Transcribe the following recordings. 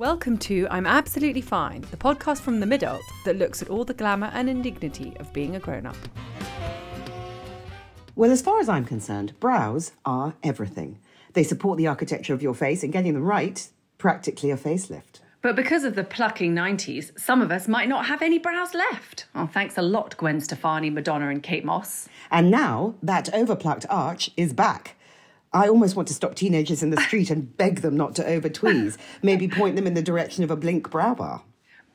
Welcome to I'm Absolutely Fine, the podcast from the mid that looks at all the glamour and indignity of being a grown up. Well, as far as I'm concerned, brows are everything. They support the architecture of your face, and getting them right, practically a facelift. But because of the plucking 90s, some of us might not have any brows left. Oh, thanks a lot, Gwen Stefani, Madonna, and Kate Moss. And now that overplucked arch is back. I almost want to stop teenagers in the street and beg them not to over tweeze, maybe point them in the direction of a Blink brow bar.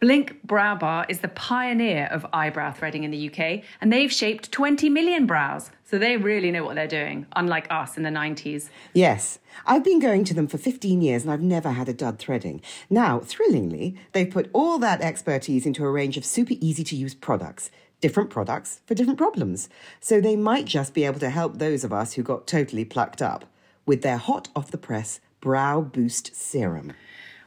Blink Brow Bar is the pioneer of eyebrow threading in the UK, and they've shaped 20 million brows. So they really know what they're doing, unlike us in the 90s. Yes, I've been going to them for 15 years and I've never had a dud threading. Now, thrillingly, they've put all that expertise into a range of super easy to use products. Different products for different problems. So they might just be able to help those of us who got totally plucked up with their hot off the press Brow Boost Serum.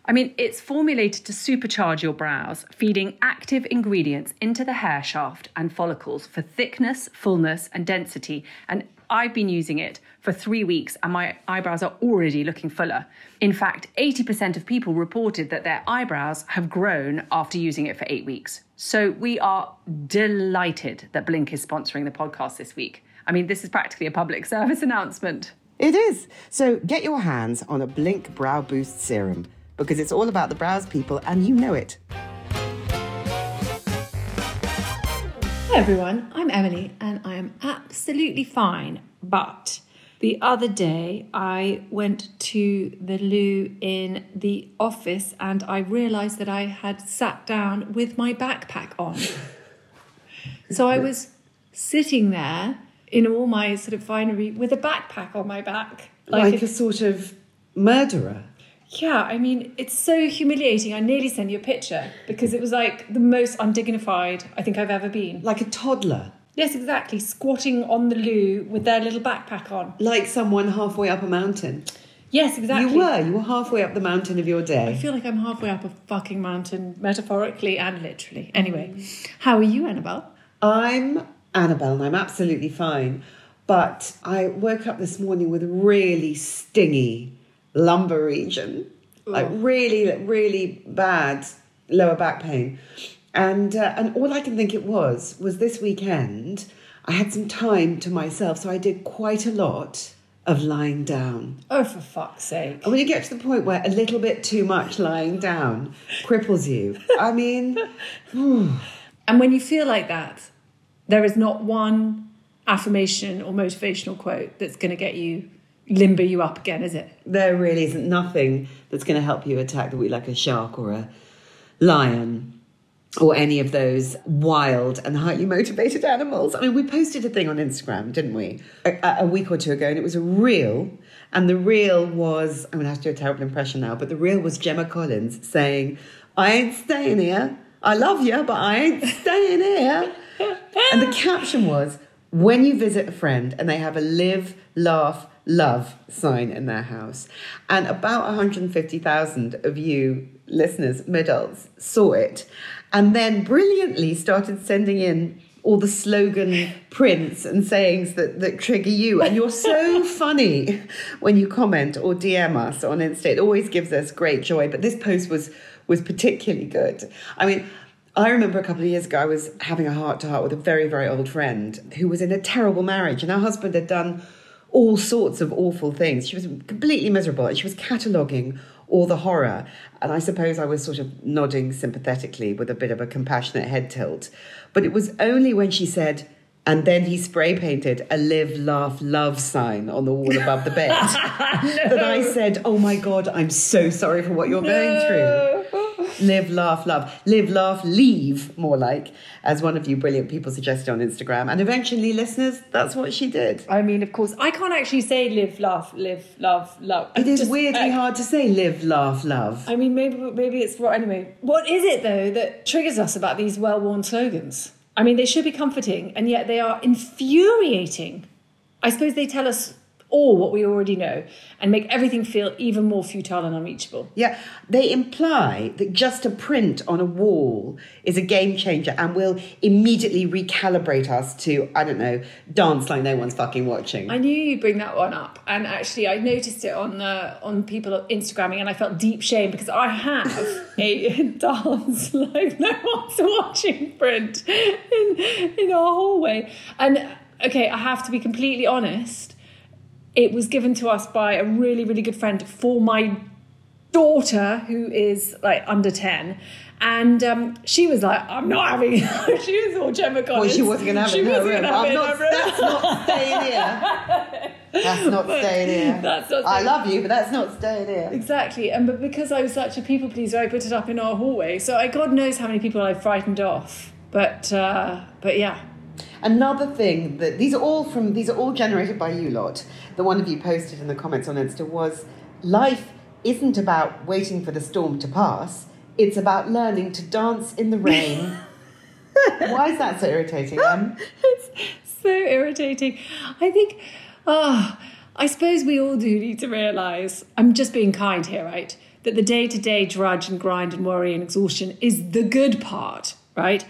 I mean, it's formulated to supercharge your brows, feeding active ingredients into the hair shaft and follicles for thickness, fullness, and density. And I've been using it for three weeks, and my eyebrows are already looking fuller. In fact, 80% of people reported that their eyebrows have grown after using it for eight weeks. So we are delighted that Blink is sponsoring the podcast this week. I mean, this is practically a public service announcement. It is. So get your hands on a Blink Brow Boost Serum because it's all about the brows, people, and you know it. Everyone, I'm Emily and I am absolutely fine. But the other day I went to the loo in the office and I realised that I had sat down with my backpack on. so I was sitting there in all my sort of finery with a backpack on my back. Like, a, a sort of murderer. Yeah, I mean, it's so humiliating. I nearly sent you a picture because it was like the most undignified I think I've ever been. Like a toddler. Yes, exactly. Squatting on the loo with their little backpack on. Like someone halfway up a mountain. Yes, exactly. You were. You were halfway up the mountain of your day. I feel like I'm halfway up a fucking mountain, metaphorically and literally. Anyway, how are you, Annabel? I'm Annabel and I'm absolutely fine. But I woke up this morning with really stingy lumbar region, like really, really bad lower back pain. And, uh, and all I can think it was was this weekend I had some time to myself, so I did quite a lot of lying down. Oh, for fuck's sake. And when you get to the point where a little bit too much lying down cripples you, I mean. and when you feel like that, there is not one affirmation or motivational quote that's going to get you limber you up again, is it? There really isn't nothing that's going to help you attack the week like a shark or a lion or any of those wild and highly motivated animals. I mean, we posted a thing on Instagram, didn't we, a, a week or two ago, and it was a reel. And the reel was, I'm going to have to do a terrible impression now, but the reel was Gemma Collins saying, I ain't staying here. I love you, but I ain't staying here. and the caption was, when you visit a friend and they have a live, laugh, love sign in their house. And about 150,000 of you listeners, midults, saw it and then brilliantly started sending in all the slogan prints and sayings that, that trigger you. And you're so funny when you comment or DM us on Insta. It always gives us great joy. But this post was was particularly good. I mean, I remember a couple of years ago, I was having a heart to heart with a very, very old friend who was in a terrible marriage, and her husband had done all sorts of awful things. She was completely miserable and she was cataloguing all the horror. And I suppose I was sort of nodding sympathetically with a bit of a compassionate head tilt. But it was only when she said, and then he spray painted a live, laugh, love sign on the wall above the bed that I said, Oh my God, I'm so sorry for what you're going through. Live, laugh, love. Live, laugh, leave, more like, as one of you brilliant people suggested on Instagram. And eventually, listeners, that's what she did. I mean, of course, I can't actually say live, laugh, live, love, love. It is Just, weirdly uh, hard to say live, laugh, love. I mean, maybe maybe it's right. Anyway, what is it though that triggers us about these well-worn slogans? I mean, they should be comforting, and yet they are infuriating. I suppose they tell us all what we already know and make everything feel even more futile and unreachable. Yeah, they imply that just a print on a wall is a game changer and will immediately recalibrate us to, I don't know, dance like no one's fucking watching. I knew you'd bring that one up, and actually, I noticed it on uh, on people Instagramming, and I felt deep shame because I have a dance like no one's watching print in in our hallway. And okay, I have to be completely honest. It was given to us by a really really good friend for my daughter who is like under 10 and um, she was like i'm not having it she was all gemma well, she wasn't going to have she it in her wasn't room. gonna have I'm it not, that's not staying here. That's not staying here. That's not I love you, but that's not staying here. Exactly, and but because I was such a people pleaser, I put it up in our hallway. So I God knows how many people I frightened off. But uh, but yeah, Another thing that these are all from these are all generated by you lot. The one of you posted in the comments on Insta was life isn't about waiting for the storm to pass. It's about learning to dance in the rain. Why is that so irritating, Em? it's so irritating. I think, ah, I suppose we all do need to realise. I'm just being kind here, right? That the day to day drudge and grind and worry and exhaustion is the good part, right?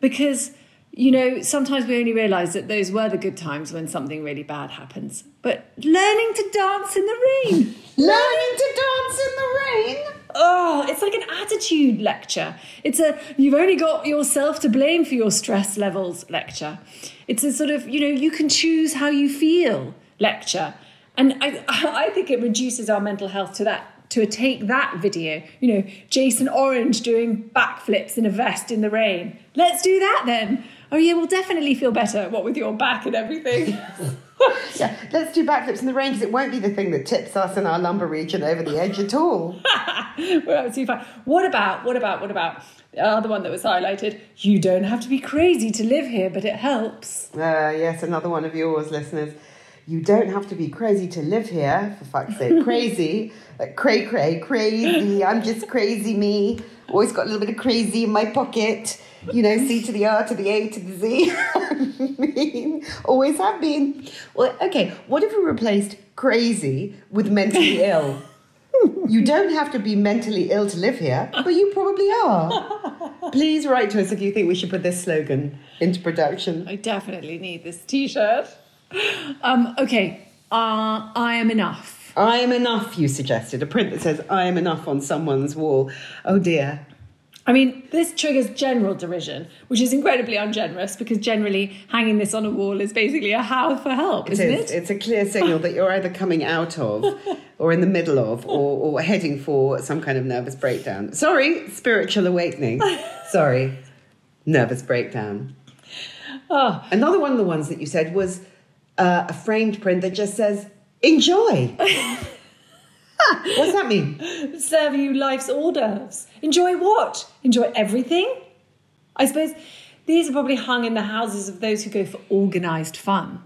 Because you know, sometimes we only realise that those were the good times when something really bad happens. But learning to dance in the rain. Learning to dance in the rain? Oh, it's like an attitude lecture. It's a you've only got yourself to blame for your stress levels lecture. It's a sort of, you know, you can choose how you feel lecture. And I I think it reduces our mental health to that to take that video, you know, Jason Orange doing backflips in a vest in the rain. Let's do that then. Oh yeah, we'll definitely feel better, what with your back and everything. Yeah, let's do backflips in the rain because it won't be the thing that tips us in our lumbar region over the edge at all. We're absolutely fine. What about, what about, what about the other one that was highlighted? You don't have to be crazy to live here, but it helps. Uh, yes, another one of yours, listeners. You don't have to be crazy to live here, for fuck's sake. Crazy, like cray cray, crazy. I'm just crazy me. Always got a little bit of crazy in my pocket. You know, C to the R to the A to the Z. I mean, always have been. Well, okay, what if we replaced crazy with mentally ill? You don't have to be mentally ill to live here, but you probably are. Please write to us if you think we should put this slogan into production. I definitely need this t-shirt. Um, okay, uh, I am enough. I am enough, you suggested. A print that says, I am enough on someone's wall. Oh dear. I mean, this triggers general derision, which is incredibly ungenerous because generally hanging this on a wall is basically a howl for help, It isn't is. it? It's a clear signal that you're either coming out of or in the middle of or, or heading for some kind of nervous breakdown. Sorry, spiritual awakening. Sorry, nervous breakdown. Oh, Another one of the ones that you said was uh, a framed print that just says, enjoy. What's that mean? serving you life's hors d'oeuvres. Enjoy what? Enjoy everything? I suppose these are probably hung in the houses of those who go for organised fun.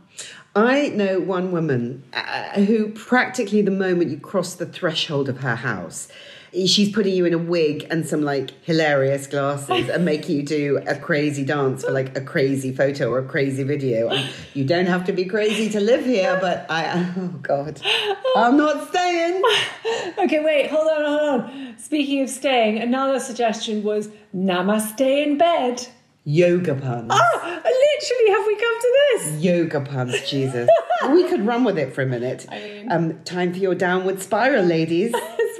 I know one woman uh, who practically the moment you cross the threshold of her house, she's putting you in a wig and some like hilarious glasses and making you do a crazy dance for like a crazy photo or a crazy video. And you don't have to be crazy to live here, but I, oh God, I'm not staying. Okay, wait, hold on, hold on. Speaking of staying, another suggestion was namaste in bed. Yoga puns. Ah, literally, have we come to this? Yoga puns, Jesus. we could run with it for a minute. I mean- um, time for your downward spiral, ladies.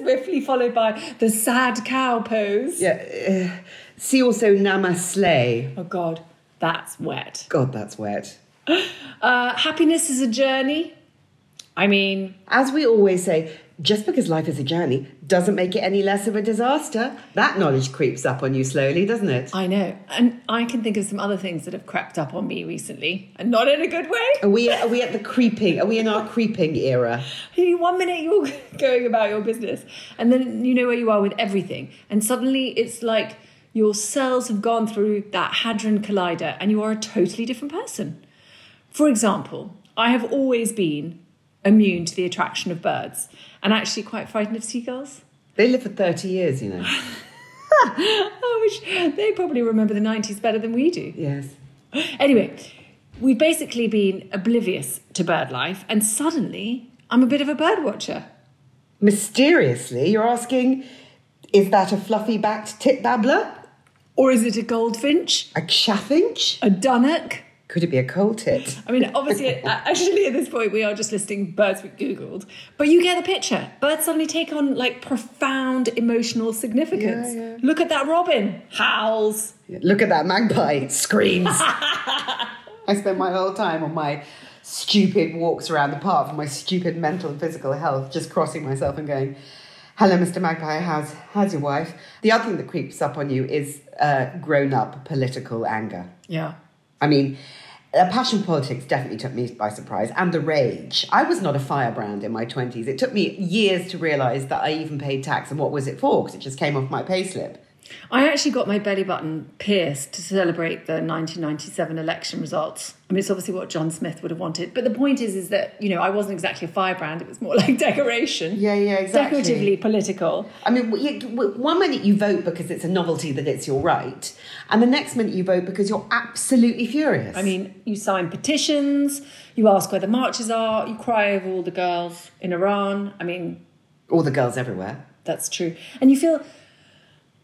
Swiftly followed by the sad cow pose. Yeah. Uh, see also Namaste. Oh God, that's wet. God, that's wet. Uh, happiness is a journey. I mean, As we always say, just because life is a journey doesn't make it any less of a disaster. That knowledge creeps up on you slowly, doesn't it? I know. And I can think of some other things that have crept up on me recently, and not in a good way. Are we, are we at the creeping? Are we in our creeping era? One minute you're going about your business, and then you know where you are with everything. And suddenly it's like your cells have gone through that Hadron Collider, and you are a totally different person. For example, I have always been immune to the attraction of birds and actually quite frightened of seagulls. They live for 30 years, you know. I wish they probably remember the 90s better than we do. Yes. Anyway, we've basically been oblivious to bird life, and suddenly I'm a bit of a bird watcher. Mysteriously, you're asking, is that a fluffy backed tit babbler? Or is it a goldfinch? A chaffinch? A dunnock? Could it be a coal tit? I mean, obviously, actually, at this point, we are just listing birds we Googled. But you get the picture. Birds suddenly take on like profound emotional significance. Yeah, yeah. Look at that robin, howls. Look at that magpie, screams. I spend my whole time on my stupid walks around the park for my stupid mental and physical health, just crossing myself and going, Hello, Mr. Magpie, how's, how's your wife? The other thing that creeps up on you is uh, grown up political anger. Yeah. I mean, uh, passion politics definitely took me by surprise, and the rage. I was not a firebrand in my 20s. It took me years to realise that I even paid tax, and what was it for? Because it just came off my payslip. I actually got my belly button pierced to celebrate the 1997 election results. I mean, it's obviously what John Smith would have wanted. But the point is, is that, you know, I wasn't exactly a firebrand. It was more like decoration. Yeah, yeah, exactly. Decoratively political. I mean, w- you- w- one minute you vote because it's a novelty that it's your right, and the next minute you vote because you're absolutely furious. I mean, you sign petitions, you ask where the marches are, you cry over all the girls in Iran. I mean, all the girls everywhere. That's true. And you feel,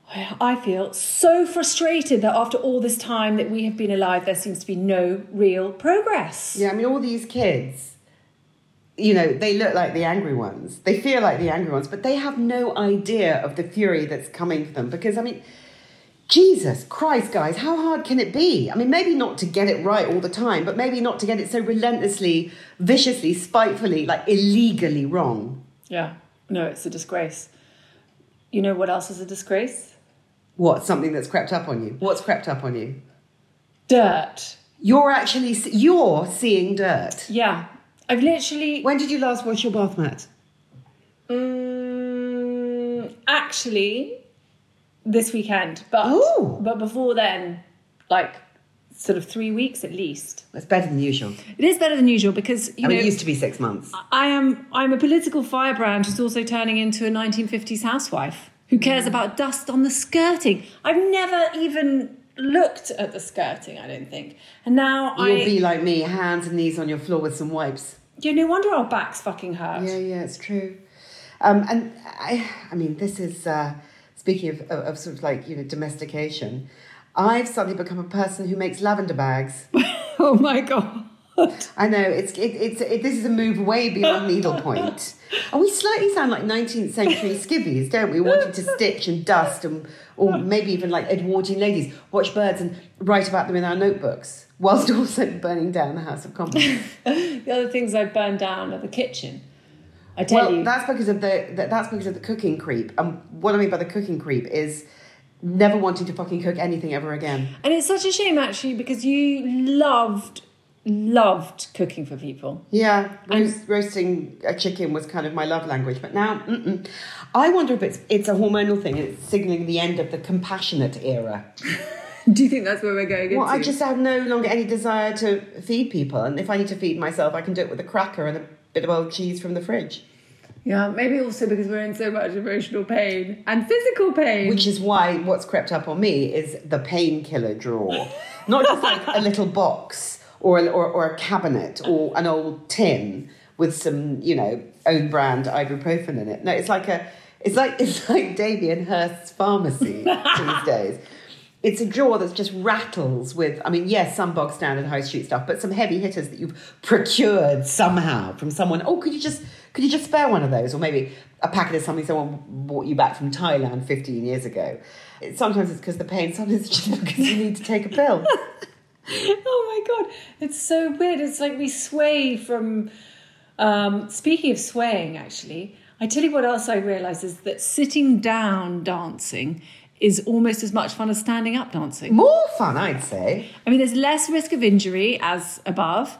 I feel so frustrated that after all this time that we have been alive, there seems to be no real progress. Yeah, I mean, all these kids, you know, they look like the angry ones. They feel like the angry ones, but they have no idea of the fury that's coming for them. Because, I mean, Jesus Christ, guys, how hard can it be? I mean, maybe not to get it right all the time, but maybe not to get it so relentlessly, viciously, spitefully, like illegally wrong. Yeah, no, it's a disgrace. You know what else is a disgrace? What? Something that's crept up on you? What's crept up on you? Dirt. You're actually you're seeing dirt. Yeah, I've literally. When did you last wash your bath mat? Mm, actually, this weekend, but Oh. but before then, like sort of three weeks at least. It's better than usual. It is better than usual because you I mean, know it used to be six months. I am I'm a political firebrand who's also turning into a 1950s housewife who cares about dust on the skirting. I've never even looked at the skirting, I don't think. And now You'll I be like me, hands and knees on your floor with some wipes. Yeah, no wonder our backs fucking hurt. Yeah, yeah, it's true. Um, and I, I mean, this is uh, speaking of, of, of sort of like you know domestication. I've suddenly become a person who makes lavender bags. oh my god. I know it's it, it's it, this is a move way beyond needlepoint. And we slightly sound like 19th century skivvies, don't we? Wanting to stitch and dust, and or maybe even like Edwardian ladies, watch birds and write about them in our notebooks, whilst also burning down the House of Commons. The other things I burned down are the kitchen. I tell well, you. that's because of the that's because of the cooking creep. And what I mean by the cooking creep is never wanting to fucking cook anything ever again. And it's such a shame actually because you loved loved cooking for people. Yeah, roast, roasting a chicken was kind of my love language, but now mm-mm. I wonder if it's it's a hormonal thing. It's signaling the end of the compassionate era. Do you think that's where we're going Well, I just have no longer any desire to feed people, and if I need to feed myself, I can do it with a cracker and a bit of old cheese from the fridge. Yeah, maybe also because we're in so much emotional pain and physical pain. Which is why what's crept up on me is the painkiller drawer, not just like a little box or, a, or or a cabinet or an old tin with some you know own brand ibuprofen in it. No, it's like a it's like it's like Damien Hirst's pharmacy these days. It's a drawer that just rattles with, I mean, yes, some bog standard high street stuff, but some heavy hitters that you've procured somehow from someone. Oh, could you just could you just spare one of those, or maybe a packet of something someone bought you back from Thailand fifteen years ago? It, sometimes it's because the pain, sometimes it's just because you need to take a pill. oh my god, it's so weird. It's like we sway from Um, speaking of swaying, actually, I tell you what else I realise is that sitting down dancing is almost as much fun as standing up dancing. More fun, I'd say. I mean, there's less risk of injury, as above,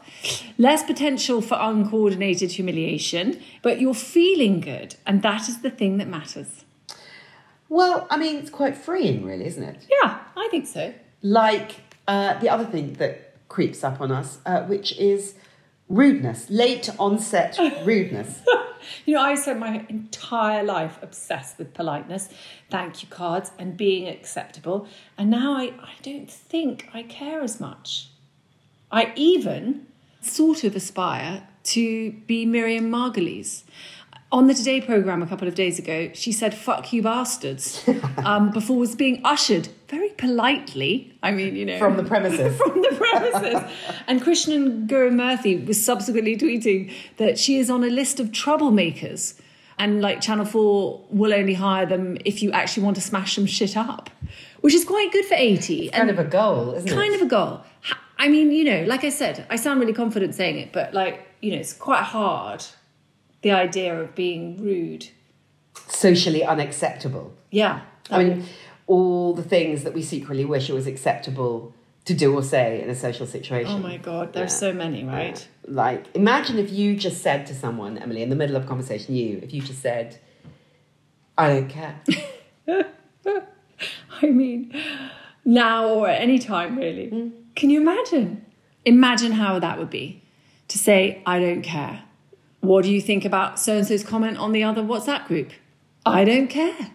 less potential for uncoordinated humiliation, but you're feeling good, and that is the thing that matters. Well, I mean, it's quite freeing, really, isn't it? Yeah, I think so. Like uh, the other thing that creeps up on us, uh, which is rudeness, late onset rudeness. You know, I spent my entire life obsessed with politeness, thank you cards, and being acceptable. And now I, I don't think I care as much. I even sort of aspire to be Miriam Margolyes. On the Today programme a couple of days ago, she said, fuck you bastards, um, before was being ushered very politely. I mean, you know. From the premises. from the premises. and Krishnan Guru-Murthy was subsequently tweeting that she is on a list of troublemakers. And like Channel 4 will only hire them if you actually want to smash some shit up, which is quite good for 80. kind of a goal, isn't kind it? Kind of a goal. I mean, you know, like I said, I sound really confident saying it, but like, you know, it's quite hard the idea of being rude. Socially unacceptable. Yeah. I mean, all the things that we secretly wish it was acceptable to do or say in a social situation. oh my God, there's Yeah. so many, right? Yeah. Like, imagine if you just said to someone, Emily, in the middle of a conversation, you, if you just said, I don't care. I mean, now or at any time, really. Hmm. Can you imagine? Imagine how that would be to say, I don't care. What do you think about so and so's comment on the other WhatsApp group? I don't care.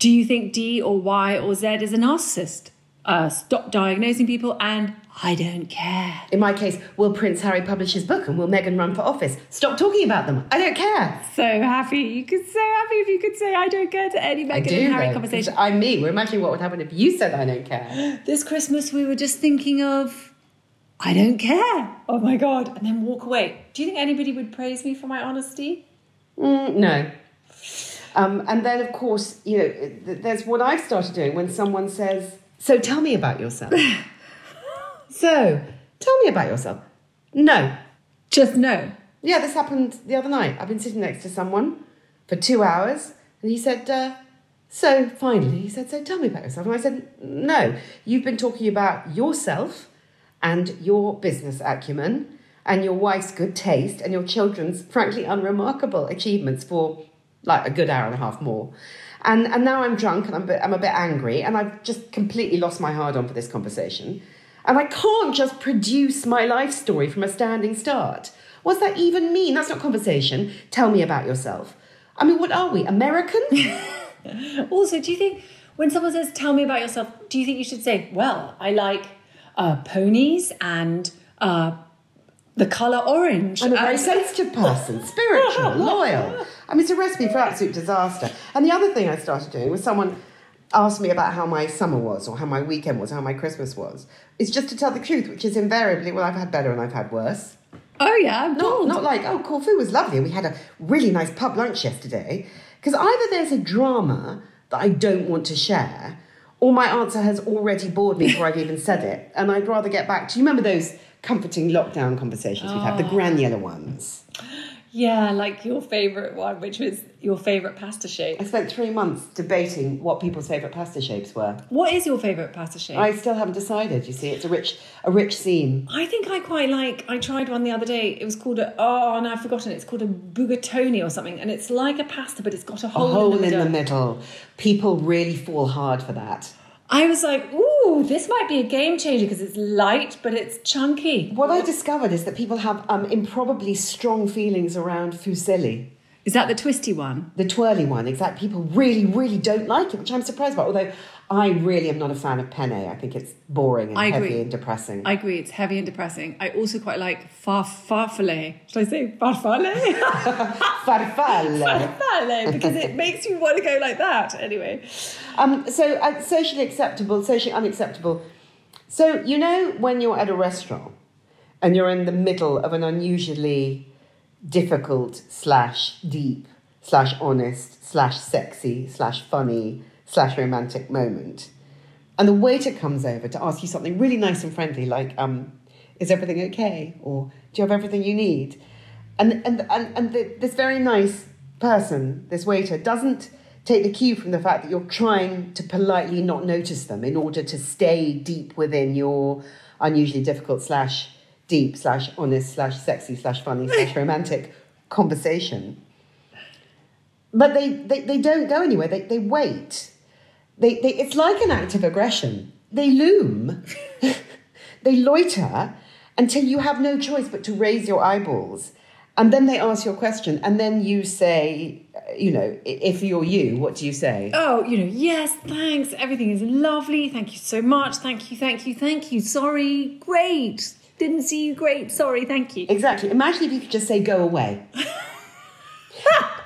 Do you think D or Y or Z is a narcissist? Uh, stop diagnosing people and I don't care. In my case, will Prince Harry publish his book and will Meghan run for office? Stop talking about them. I don't care. So happy. You could so happy if you could say I don't care to any Meghan do. and Harry though, conversation. I'm me. We're imagining what would happen if you said I don't care. This Christmas, we were just thinking of, I don't care. Oh my God. And then walk away. Do you think anybody would praise me for my honesty? Mm, no. Um, and then, of course, you know, there's what I've started doing when someone says, So tell me about yourself. so tell me about yourself. No. Just no. Yeah, this happened the other night. I've been sitting next to someone for two hours, and he said, uh, So finally, he said, So tell me about yourself. And I said, No, you've been talking about yourself and your business acumen and your wife's good taste and your children's frankly unremarkable achievements for like a good hour and a half more. And, and now I'm drunk and I'm a, bit, I'm a bit angry and I've just completely lost my heart on for this conversation. And I can't just produce my life story from a standing start. What's that even mean? That's not conversation. Tell me about yourself. I mean, what are we? American? Also, do you think when someone says, tell me about yourself, do you think you should say, well, I like uh, ponies and uh, the colour orange? I'm a very and- sensitive person, spiritual, loyal. I mean, it's a recipe for absolute disaster. And the other thing I started doing was someone asked me about how my summer was, or how my weekend was, how my Christmas was. It's just to tell the truth, which is invariably, well, I've had better and I've had worse. Oh, yeah, I'm Not, not like, oh, Corfu was lovely. We had a really nice pub lunch yesterday. Because either there's a drama that I don't want to share, or my answer has already bored me before I've even said it. And I'd rather get back to, you remember those comforting lockdown conversations we've had, the oh. granular ones? Yeah, like your favourite one, which was your favourite pasta shape. I spent three months debating what people's favourite pasta shapes were. What is your favourite pasta shape? I still haven't decided, you see. It's a rich, a rich scene. I think I quite like. I tried one the other day. It was called a. Oh, no, I've forgotten. It's called a bugatoni or something, and it's like a pasta, but it's got a A hole, hole in the in the middle. People really fall hard for that. I was like, ooh, this might be a game changer because it's light, but it's chunky. What I discovered is that people have um, improbably strong feelings around fusilli. Is that the twisty one? The twirly one, exactly. People really, really don't like it, which I'm surprised about. Although I really am not a fan of penne. I think it's boring and I heavy and depressing. I agree. It's heavy and depressing. I also quite like farfalle. Should I say farfalle? Farfalle. farfalle because it makes you want to go like that. Anyway, Um, so uh, socially acceptable, socially unacceptable. So you know when you're at a restaurant and you're in the middle of an unusually difficult slash deep slash honest slash sexy slash funny slash romantic moment, and the waiter comes over to ask you something really nice and friendly like, um, "Is everything okay?" or "Do you have everything you need?" And, and, and, and the, this very nice person, this waiter, doesn't take the cue from the fact that you're trying to politely not notice them in order to stay deep within your unusually difficult slash deep slash honest slash sexy slash funny slash romantic conversation. But they, they, they don't go anywhere. They, they wait. They, they, it's like an act of aggression. They loom. they loiter until you have no choice but to raise your eyeballs. And then they ask your question, and then you say, uh, you know, if you're you, what do you say? Oh, you know, yes, thanks. Everything is lovely. Thank you so much. Thank you, thank you, thank you. Sorry, great. Didn't see you. Great. Sorry, thank you. Exactly. Imagine if you could just say, go away.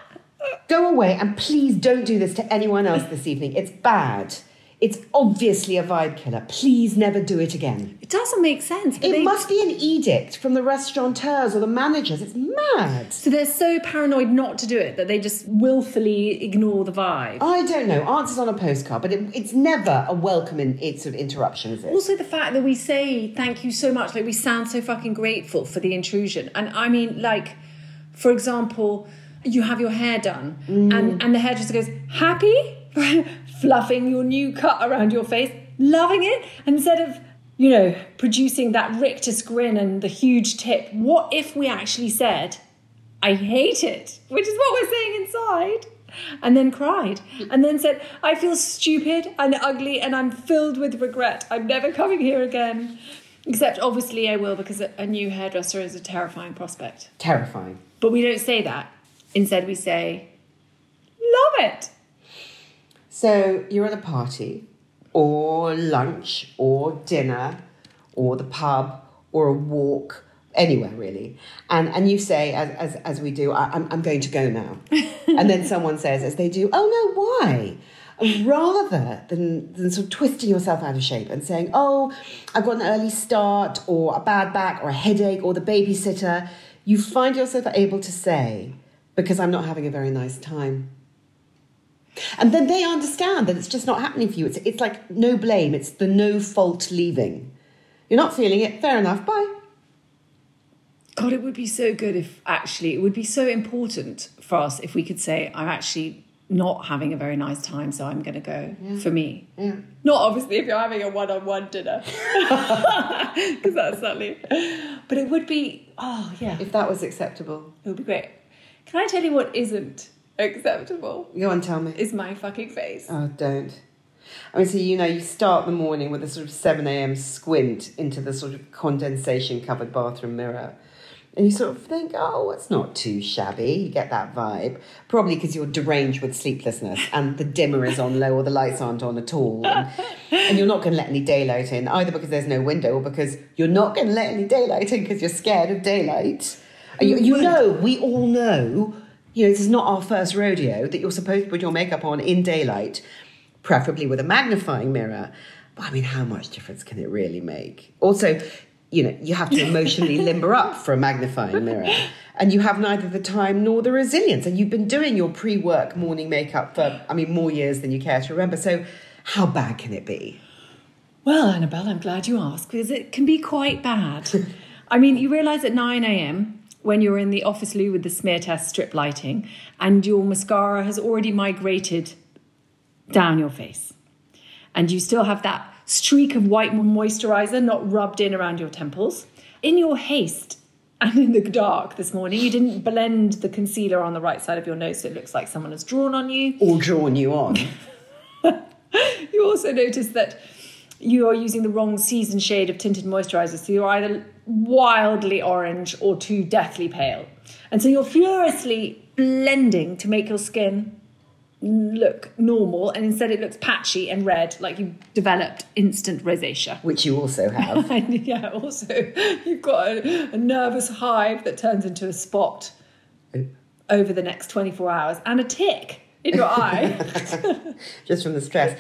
go away, and please don't do this to anyone else this evening. It's bad. It's obviously a vibe killer. Please never do it again. It doesn't make sense. It they- must be an edict from the restaurateurs or the managers. It's mad. So they're so paranoid not to do it that they just willfully ignore the vibe. I don't know. Answers on a postcard, but it, it's never a welcome in, it's sort of interruption, is it? Also, the fact that we say thank you so much, like we sound so fucking grateful for the intrusion. And I mean, like, for example, you have your hair done, mm. and, and the hairdresser goes, Happy? Fluffing your new cut around your face, loving it. Instead of, you know, producing that rictus grin and the huge tip, what if we actually said, I hate it, which is what we're saying inside. And then cried. And then said, I feel stupid and ugly and I'm filled with regret. I'm never coming here again. Except obviously I will because a new hairdresser is a terrifying prospect. Terrifying. But we don't say that. Instead, we say, Love it. So you're at a party, or lunch, or dinner, or the pub, or a walk, anywhere really, and and you say, as as, as we do, I, I'm I'm going to go now, and then someone says, as they do, oh no, why? Rather than, than sort of twisting yourself out of shape and saying, oh, I've got an early start, or a bad back, or a headache, or the babysitter, you find yourself able to say, because I'm not having a very nice time. And then they understand that it's just not happening for you. It's, it's like no blame, it's the no fault leaving. You're not feeling it, fair enough, bye. God, it would be so good if actually, it would be so important for us if we could say, I'm actually not having a very nice time, so I'm going to go for me. Yeah. Not obviously if you're having a one on one dinner, because that's lovely. But it would be, oh, yeah, If that was acceptable. it would be great. Can I tell you what isn't acceptable? Go on, tell me. Is my fucking face. Oh, don't. I mean, so you know, you start the morning with a sort of 7 a.m. squint into the sort of condensation covered bathroom mirror. And you sort of think, oh, it's not too shabby. You get that vibe. Probably because you're deranged with sleeplessness and the dimmer is on low or the lights aren't on at all. And, and you're not going to let any daylight in, either because there's no window or because you're not going to let any daylight in because you're scared of daylight. You, mm. you know, we all know, you know, this is not our first rodeo that you're supposed to put your makeup on in daylight preferably with a magnifying mirror. But I mean, how much difference can it really make? Also, you know, you have to emotionally limber up for a magnifying mirror. And you have neither the time nor the resilience. And you've been doing your pre work morning makeup for, I mean, more years than you care to remember. So, how bad can it be? Well, Annabel, I'm glad you asked because it can be quite bad. I mean, you realise at 9 a.m. when you're in the office loo with the smear test strip lighting and your mascara has already migrated down your face, and you still have that streak of white moisturizer not rubbed in around your temples. In your haste and in the dark this morning, you didn't blend the concealer on the right side of your nose so it looks like someone has drawn on you. Or drawn you on? You also notice that you are using the wrong season shade of tinted moisturizer, so you're either wildly orange or too deathly pale. And so you're furiously blending to make your skin look normal, and instead it looks patchy and red, like you've developed instant rosacea. Which you also have. And yeah, also you've got a, a nervous hive that turns into a spot uh. over the next 24 hours and a tick in your eye. just from the stress.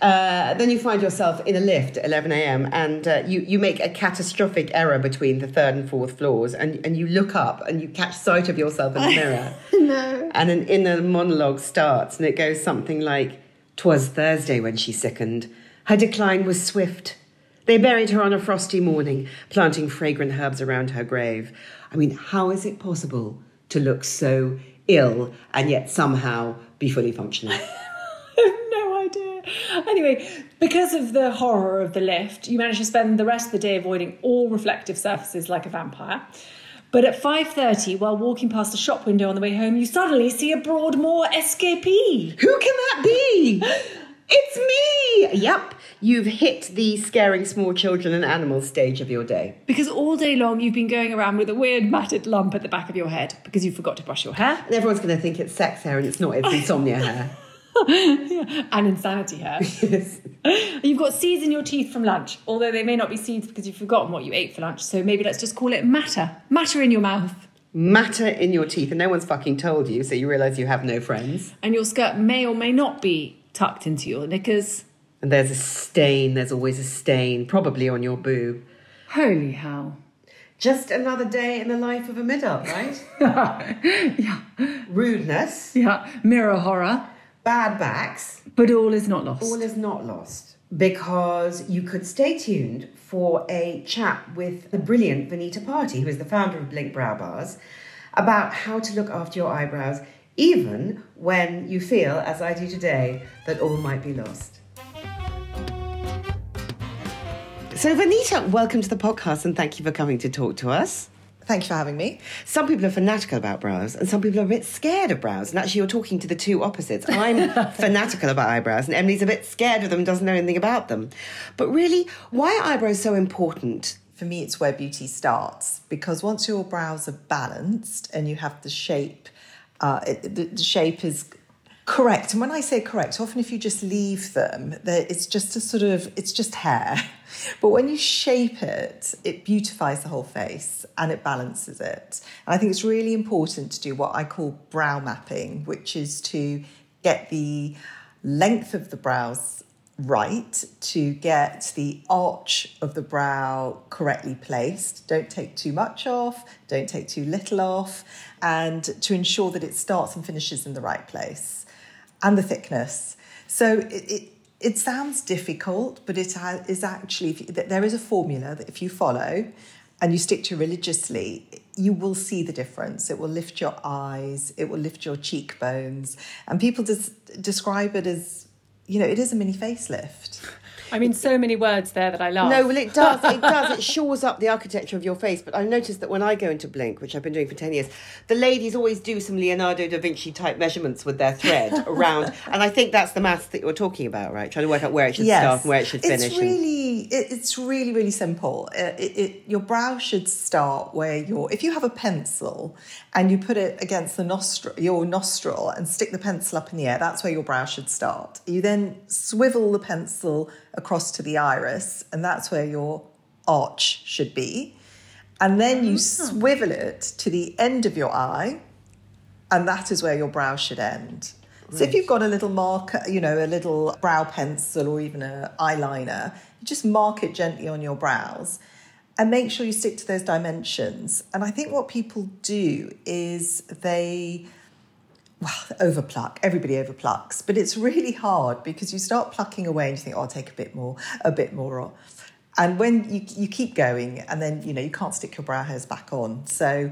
Uh, then you find yourself in a lift at 11 a.m. and uh, you, you make a catastrophic error between the third and fourth floors and, and you look up and you catch sight of yourself in the mirror. no. And an inner monologue starts and it goes something like, "'Twas Thursday when she sickened. Her decline was swift. They buried her on a frosty morning, planting fragrant herbs around her grave. I mean, how is it possible to look so ill and yet somehow be fully functional? Anyway, because of the horror of the lift, you manage to spend the rest of the day avoiding all reflective surfaces like a vampire. But at 5:30, while walking past a shop window on the way home, you suddenly see a Broadmoor escapee. Who can that be? It's me! Yep, you've hit the scaring small children and animals stage of your day. Because all day long you've been going around with a weird matted lump at the back of your head because you forgot to brush your hair. And everyone's going to think it's sex hair and it's not, it's insomnia hair. and insanity hair. Yes. You've got seeds in your teeth from lunch, although they may not be seeds because you've forgotten what you ate for lunch. So maybe let's just call it matter. Matter in your mouth. Matter in your teeth, and no one's fucking told you, so you realise you have no friends. And your skirt may or may not be tucked into your knickers. And there's a stain, there's always a stain, probably on your boob. Holy hell. Just another day in the life of a mid right? Yeah. Rudeness, Yeah. Mirror horror. Bad backs, But all is not lost. all is not lost. Because you could stay tuned for a chat with the brilliant Vanita Parti, who is the founder of Blink Brow Bars, about how to look after your eyebrows, even when you feel, as I do today, that all might be lost. So, Vanita, welcome to the podcast and thank you for coming to talk to us. Thank you for having me. Some people are fanatical about brows, and some people are a bit scared of brows. And actually, you're talking to the two opposites. I'm fanatical about eyebrows, and Emily's a bit scared of them, doesn't know anything about them. But really, why are eyebrows so important? For me, it's where beauty starts because once your brows are balanced and you have the shape, uh, it, the, the shape is correct. And when I say correct, often if you just leave them, it's just a sort of it's just hair. But when you shape it, it beautifies the whole face and it balances it. And I think it's really important to do what I call brow mapping, which is to get the length of the brows right to get the arch of the brow correctly placed. Don't take too much off, don't take too little off, and to ensure that it starts and finishes in the right place. And the thickness. So it, it, it sounds difficult, but it uh, is actually, you, there is a formula that if you follow and you stick to religiously, you will see the difference. It will lift your eyes, it will lift your cheekbones. And people just describe it as, you know, it is a mini facelift. I mean, so many words there that I love. No, well, it does. It does. It shores up the architecture of your face. But I've noticed that when I go into Blink, which I've been doing for 10 years, the ladies always do some Leonardo da Vinci type measurements with their thread around. And I think that's the maths that you're talking about, right? Trying to work out where it should start and where it should finish. It's really, it, it's really, really simple. Uh, It, it, your brow should start where your, if you have a pencil and you put it against the nostril, your nostril and stick the pencil up in the air, that's where your brow should start. You then swivel the pencil across to the iris, and that's where your arch should be. And then you ah. swivel it to the end of your eye, and that is where your brow should end. So if you've got a little marker, you know, a little brow pencil or even an eyeliner, just mark it gently on your brows and make sure you stick to those dimensions. And I think what people do is they well, overpluck. Everybody overplucks, but it's really hard because you start plucking away and you think, "Oh, I'll take a bit more, a bit more off." And when you you keep going, and then you know you can't stick your brow hairs back on. So,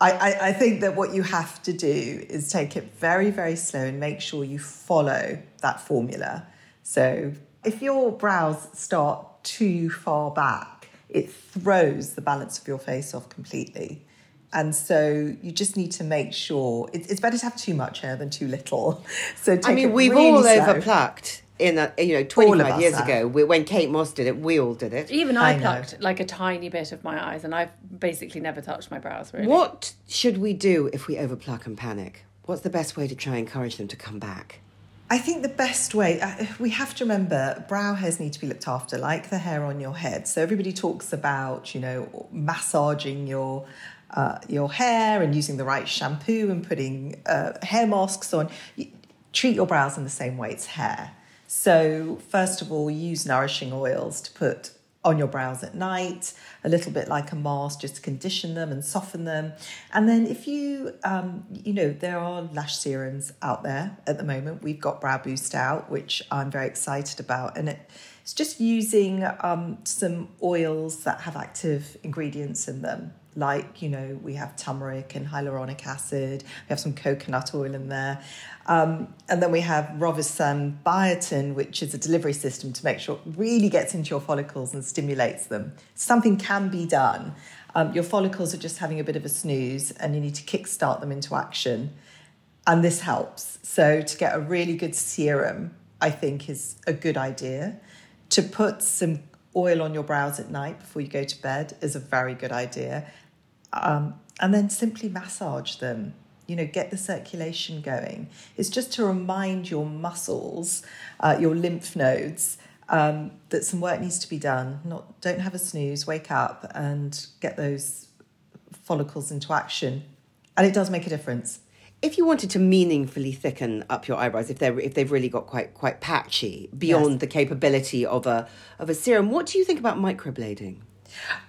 I, I, I think that what you have to do is take it very very slow and make sure you follow that formula. So, if your brows start too far back, it throws the balance of your face off completely. And so you just need to make sure it, it's better to have too much hair than too little. So take I mean, it we've really all slow. overplucked in a, you know, All 25 years have. ago. We, when Kate Moss did it, we all did it. Even I, I know. plucked like a tiny bit of my eyes, and I've basically never touched my brows. Really. What should we do if we overpluck and panic? What's the best way to try and encourage them to come back? I think the best way, uh, we have to remember brow hairs need to be looked after like the hair on your head. So everybody talks about, you know, massaging your. Uh, your hair and using the right shampoo and putting uh, hair masks on. Treat your brows in the same way it's hair. So, first of all, use nourishing oils to put on your brows at night, a little bit like a mask, just to condition them and soften them. And then, if you, um, you know, there are lash serums out there at the moment. We've got Brow Boost out, which I'm very excited about, and it, it's just using um, some oils that have active ingredients in them, like, you know, we have turmeric and hyaluronic acid, we have some coconut oil in there. Um, and then we have Rovisan biotin, which is a delivery system to make sure it really gets into your follicles and stimulates them. Something can be done. Um, your follicles are just having a bit of a snooze and you need to kickstart them into action. And this helps. So, to get a really good serum, I think is a good idea. To put some oil on your brows at night before you go to bed is a very good idea. Um, and then simply massage them. You know, get the circulation going. It's just to remind your muscles, uh, your lymph nodes, um, that some work needs to be done. Not don't have a snooze. Wake up and get those follicles into action, and it does make a difference. If you wanted to meaningfully thicken up your eyebrows, if they're if they've really got quite quite patchy beyond Yes. the capability of a of a serum, what do you think about microblading?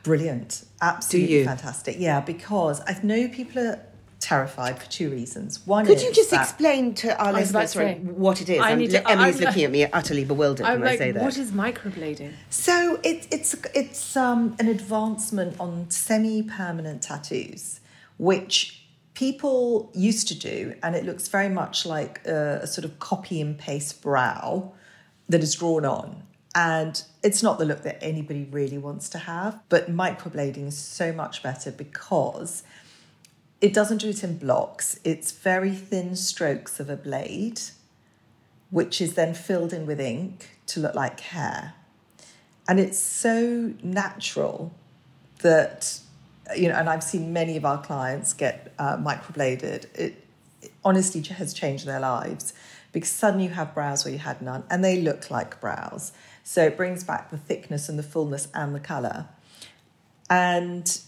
Brilliant. Absolutely you? fantastic. Yeah, because I know people are terrified for two reasons. One Could is you just explain to our listeners to sorry, say, what it is? I need to- Emily's I'm- looking at me utterly bewildered I'm when I say that. what is microblading? So it, it's it's um, an advancement on semi-permanent tattoos, which people used to do, and it looks very much like a, a sort of copy and paste brow that is drawn on. And it's not the look that anybody really wants to have, but microblading is so much better because it doesn't do it in blocks. It's very thin strokes of a blade, which is then filled in with ink to look like hair. And it's so natural that, you know, and I've seen many of our clients get uh, microbladed. It, it honestly has changed their lives because suddenly you have brows where you had none and they look like brows. So it brings back the thickness and the fullness and the colour. And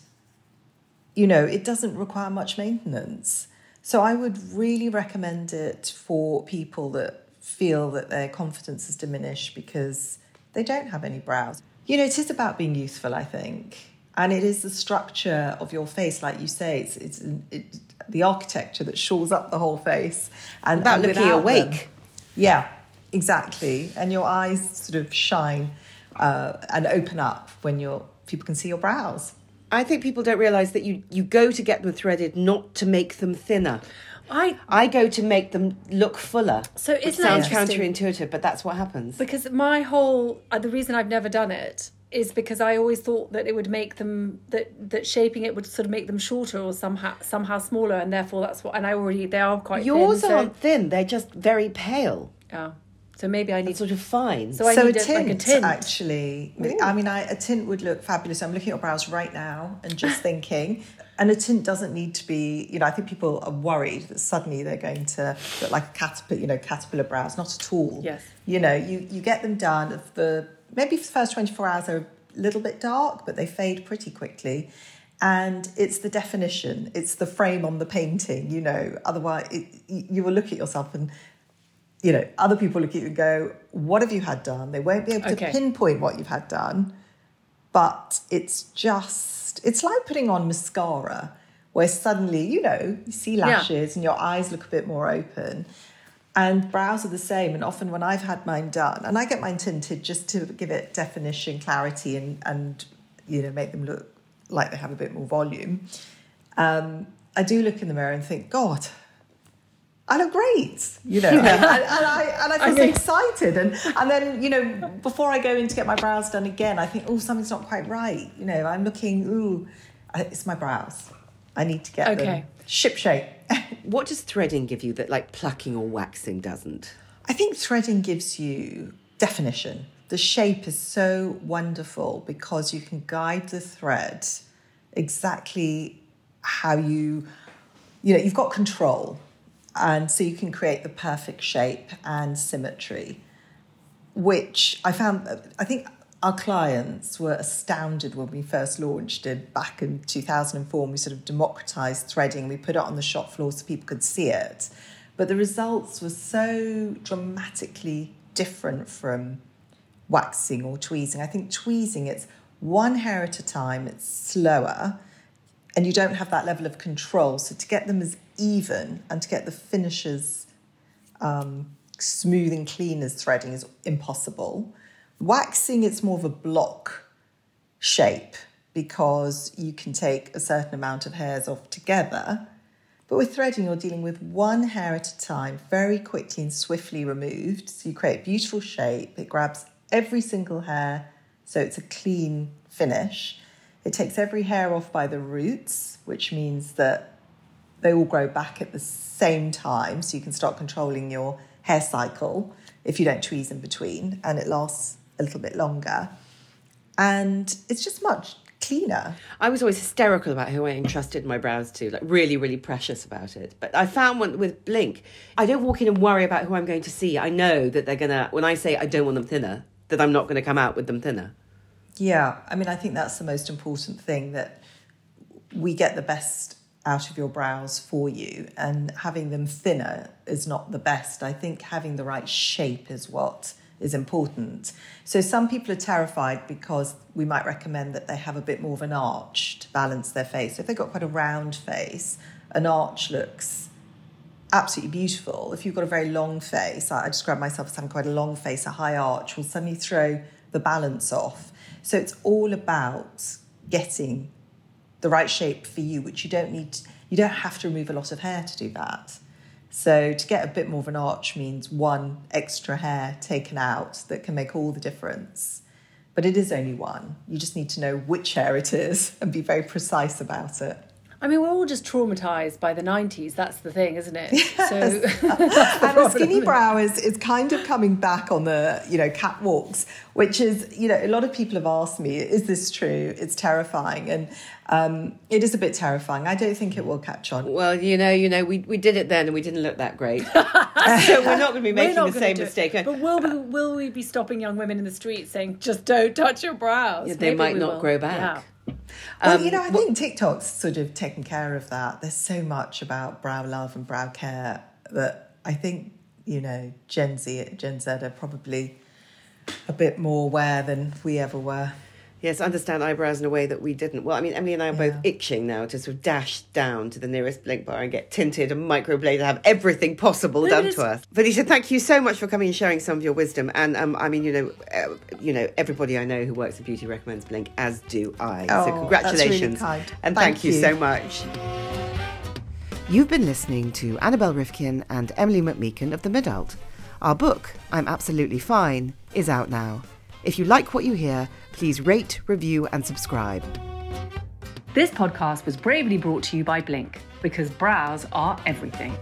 you know, it doesn't require much maintenance. So I would really recommend it for people that feel that their confidence has diminished because they don't have any brows. You know, it is about being youthful, I think. And it is the structure of your face, like you say, it's, it's it, the architecture that shores up the whole face. And About and looking awake. them- yeah, exactly. And your eyes sort of shine uh, and open up when you're, people can see your brows. I think people don't realise that you, you go to get them threaded not to make them thinner. I I go to make them look fuller. So it sounds counterintuitive, but that's what happens. because my whole uh, the reason I've never done it is because I always thought that it would make them that that shaping it would sort of make them shorter or somehow somehow smaller, and therefore that's what. And I already they are quite Yours thin, aren't thin; they're just very pale. Yeah. So maybe I need sort of fine. So I so need a- tint, like a tint. actually. I mean, I, a tint would look fabulous. I'm looking at your brows right now and just thinking. And a tint doesn't need to be, you know, I think people are worried that suddenly they're going to look like a caterpillar, you know, caterpillar brows. Not at all. Yes. You know, you, you get them done. The maybe for the first 24 hours they're a little bit dark, but they fade pretty quickly. And it's the definition, it's the frame on the painting, you know. Otherwise, it, you you will look at yourself and you know, other people look at you and go, What have you had done? They won't be able to Okay. pinpoint what you've had done, but it's just, it's like putting on mascara where suddenly, you know, you see lashes and your eyes look a bit more open. And brows are the same. And often when I've had mine done, and I get mine tinted just to give it definition, clarity, and, and you know, make them look like they have a bit more volume. Um, I do look in the mirror and think, God, I look great, you know, and, and I and I feel so excited, and and then you know before I go in to get my brows done again, I think, oh, something's not quite right, you know, I'm looking, ooh, it's my brows, I need to get Okay. them ship shape. what does threading give you that like plucking or waxing doesn't? I think threading gives you definition. The shape is so wonderful because you can guide the thread exactly how you, you know, you've got control. And so you can create the perfect shape and symmetry, which I found, I think our clients were astounded when we first launched it back in 2004. And we sort of democratized threading. We put it on the shop floor so people could see it. But the results were so dramatically different from waxing or tweezing. I think tweezing, it's one hair at a time, it's slower, and you don't have that level of control. So to get them as even and to get the finishes um, smooth and clean as threading is impossible. Waxing, it's more of a block shape. because you can take a certain amount of hairs off together. But with threading, you're dealing with one hair at a time, very quickly and swiftly removed. So you create beautiful shape. It grabs every single hair, so it's a clean finish. It takes every hair off by the roots, which means that they all grow back at the same time, so you can start controlling your hair cycle if you don't tweeze in between, and it lasts a little bit longer. And it's just much cleaner. I was always hysterical about who I entrusted my brows to, like really, really precious about it. But I found one with Blink, I don't walk in and worry about who I'm going to see. I know that they're gonna, when I say I don't want them thinner, that I'm not gonna come out with them thinner. Yeah, I mean, I think that's the most important thing that we get the best out of your brows for you, and having them thinner is not the best. I think having the right shape is what is important. So some people are terrified because we might recommend that they have a bit more of an arch to balance their face. If they've got quite a round face, an arch looks absolutely beautiful. If you've got a very long face, I describe myself as having quite a long face, a high arch will suddenly throw the balance off. So it's all about getting the right shape for you, which you don't need, you don't have to remove a lot of hair to do that. So to get a bit more of an arch means one extra hair taken out that can make all the difference. But it is only one. You just need to know which hair it is and be very precise about it. I mean, we're all just traumatized by the 90s. That's the thing, isn't it? Yes. So and the skinny brow is, is kind of coming back on the, you know, catwalks, which is, you know, a lot of people have asked me, is this true? It's terrifying. And um, it is a bit terrifying. I don't think it will catch on. Well, you know, you know, we, we did it then and we didn't look that great. so we're not going to be making the same mistake. But will we, will we be stopping young women in the street saying, just don't touch your brows? Yeah, they Maybe might not will. grow back. Yeah. Well, um, you know, I think TikTok's sort of taken care of that. There's so much about brow love and brow care that I think, you know, Gen Z, Gen Z are probably a bit more aware than we ever were. Yes, understand eyebrows in a way that we didn't. Well, I mean, Emily and I are both itching now to sort of dash down to the nearest blink bar and get tinted and microbladed, have everything possible done to us. Felicia, thank you so much for coming and sharing some of your wisdom. And um, I mean, you know, uh, you know, everybody I know who works in beauty recommends Blink, as do I. Oh, so congratulations, really and thank, thank you. you so much. You've been listening to Annabel Rifkind and Emily McMeekan of The Midult. Our book, I'm Absolutely Fine, is out now. If you like what you hear, please rate, review, and subscribe. This podcast was bravely brought to you by Blink because brows are everything.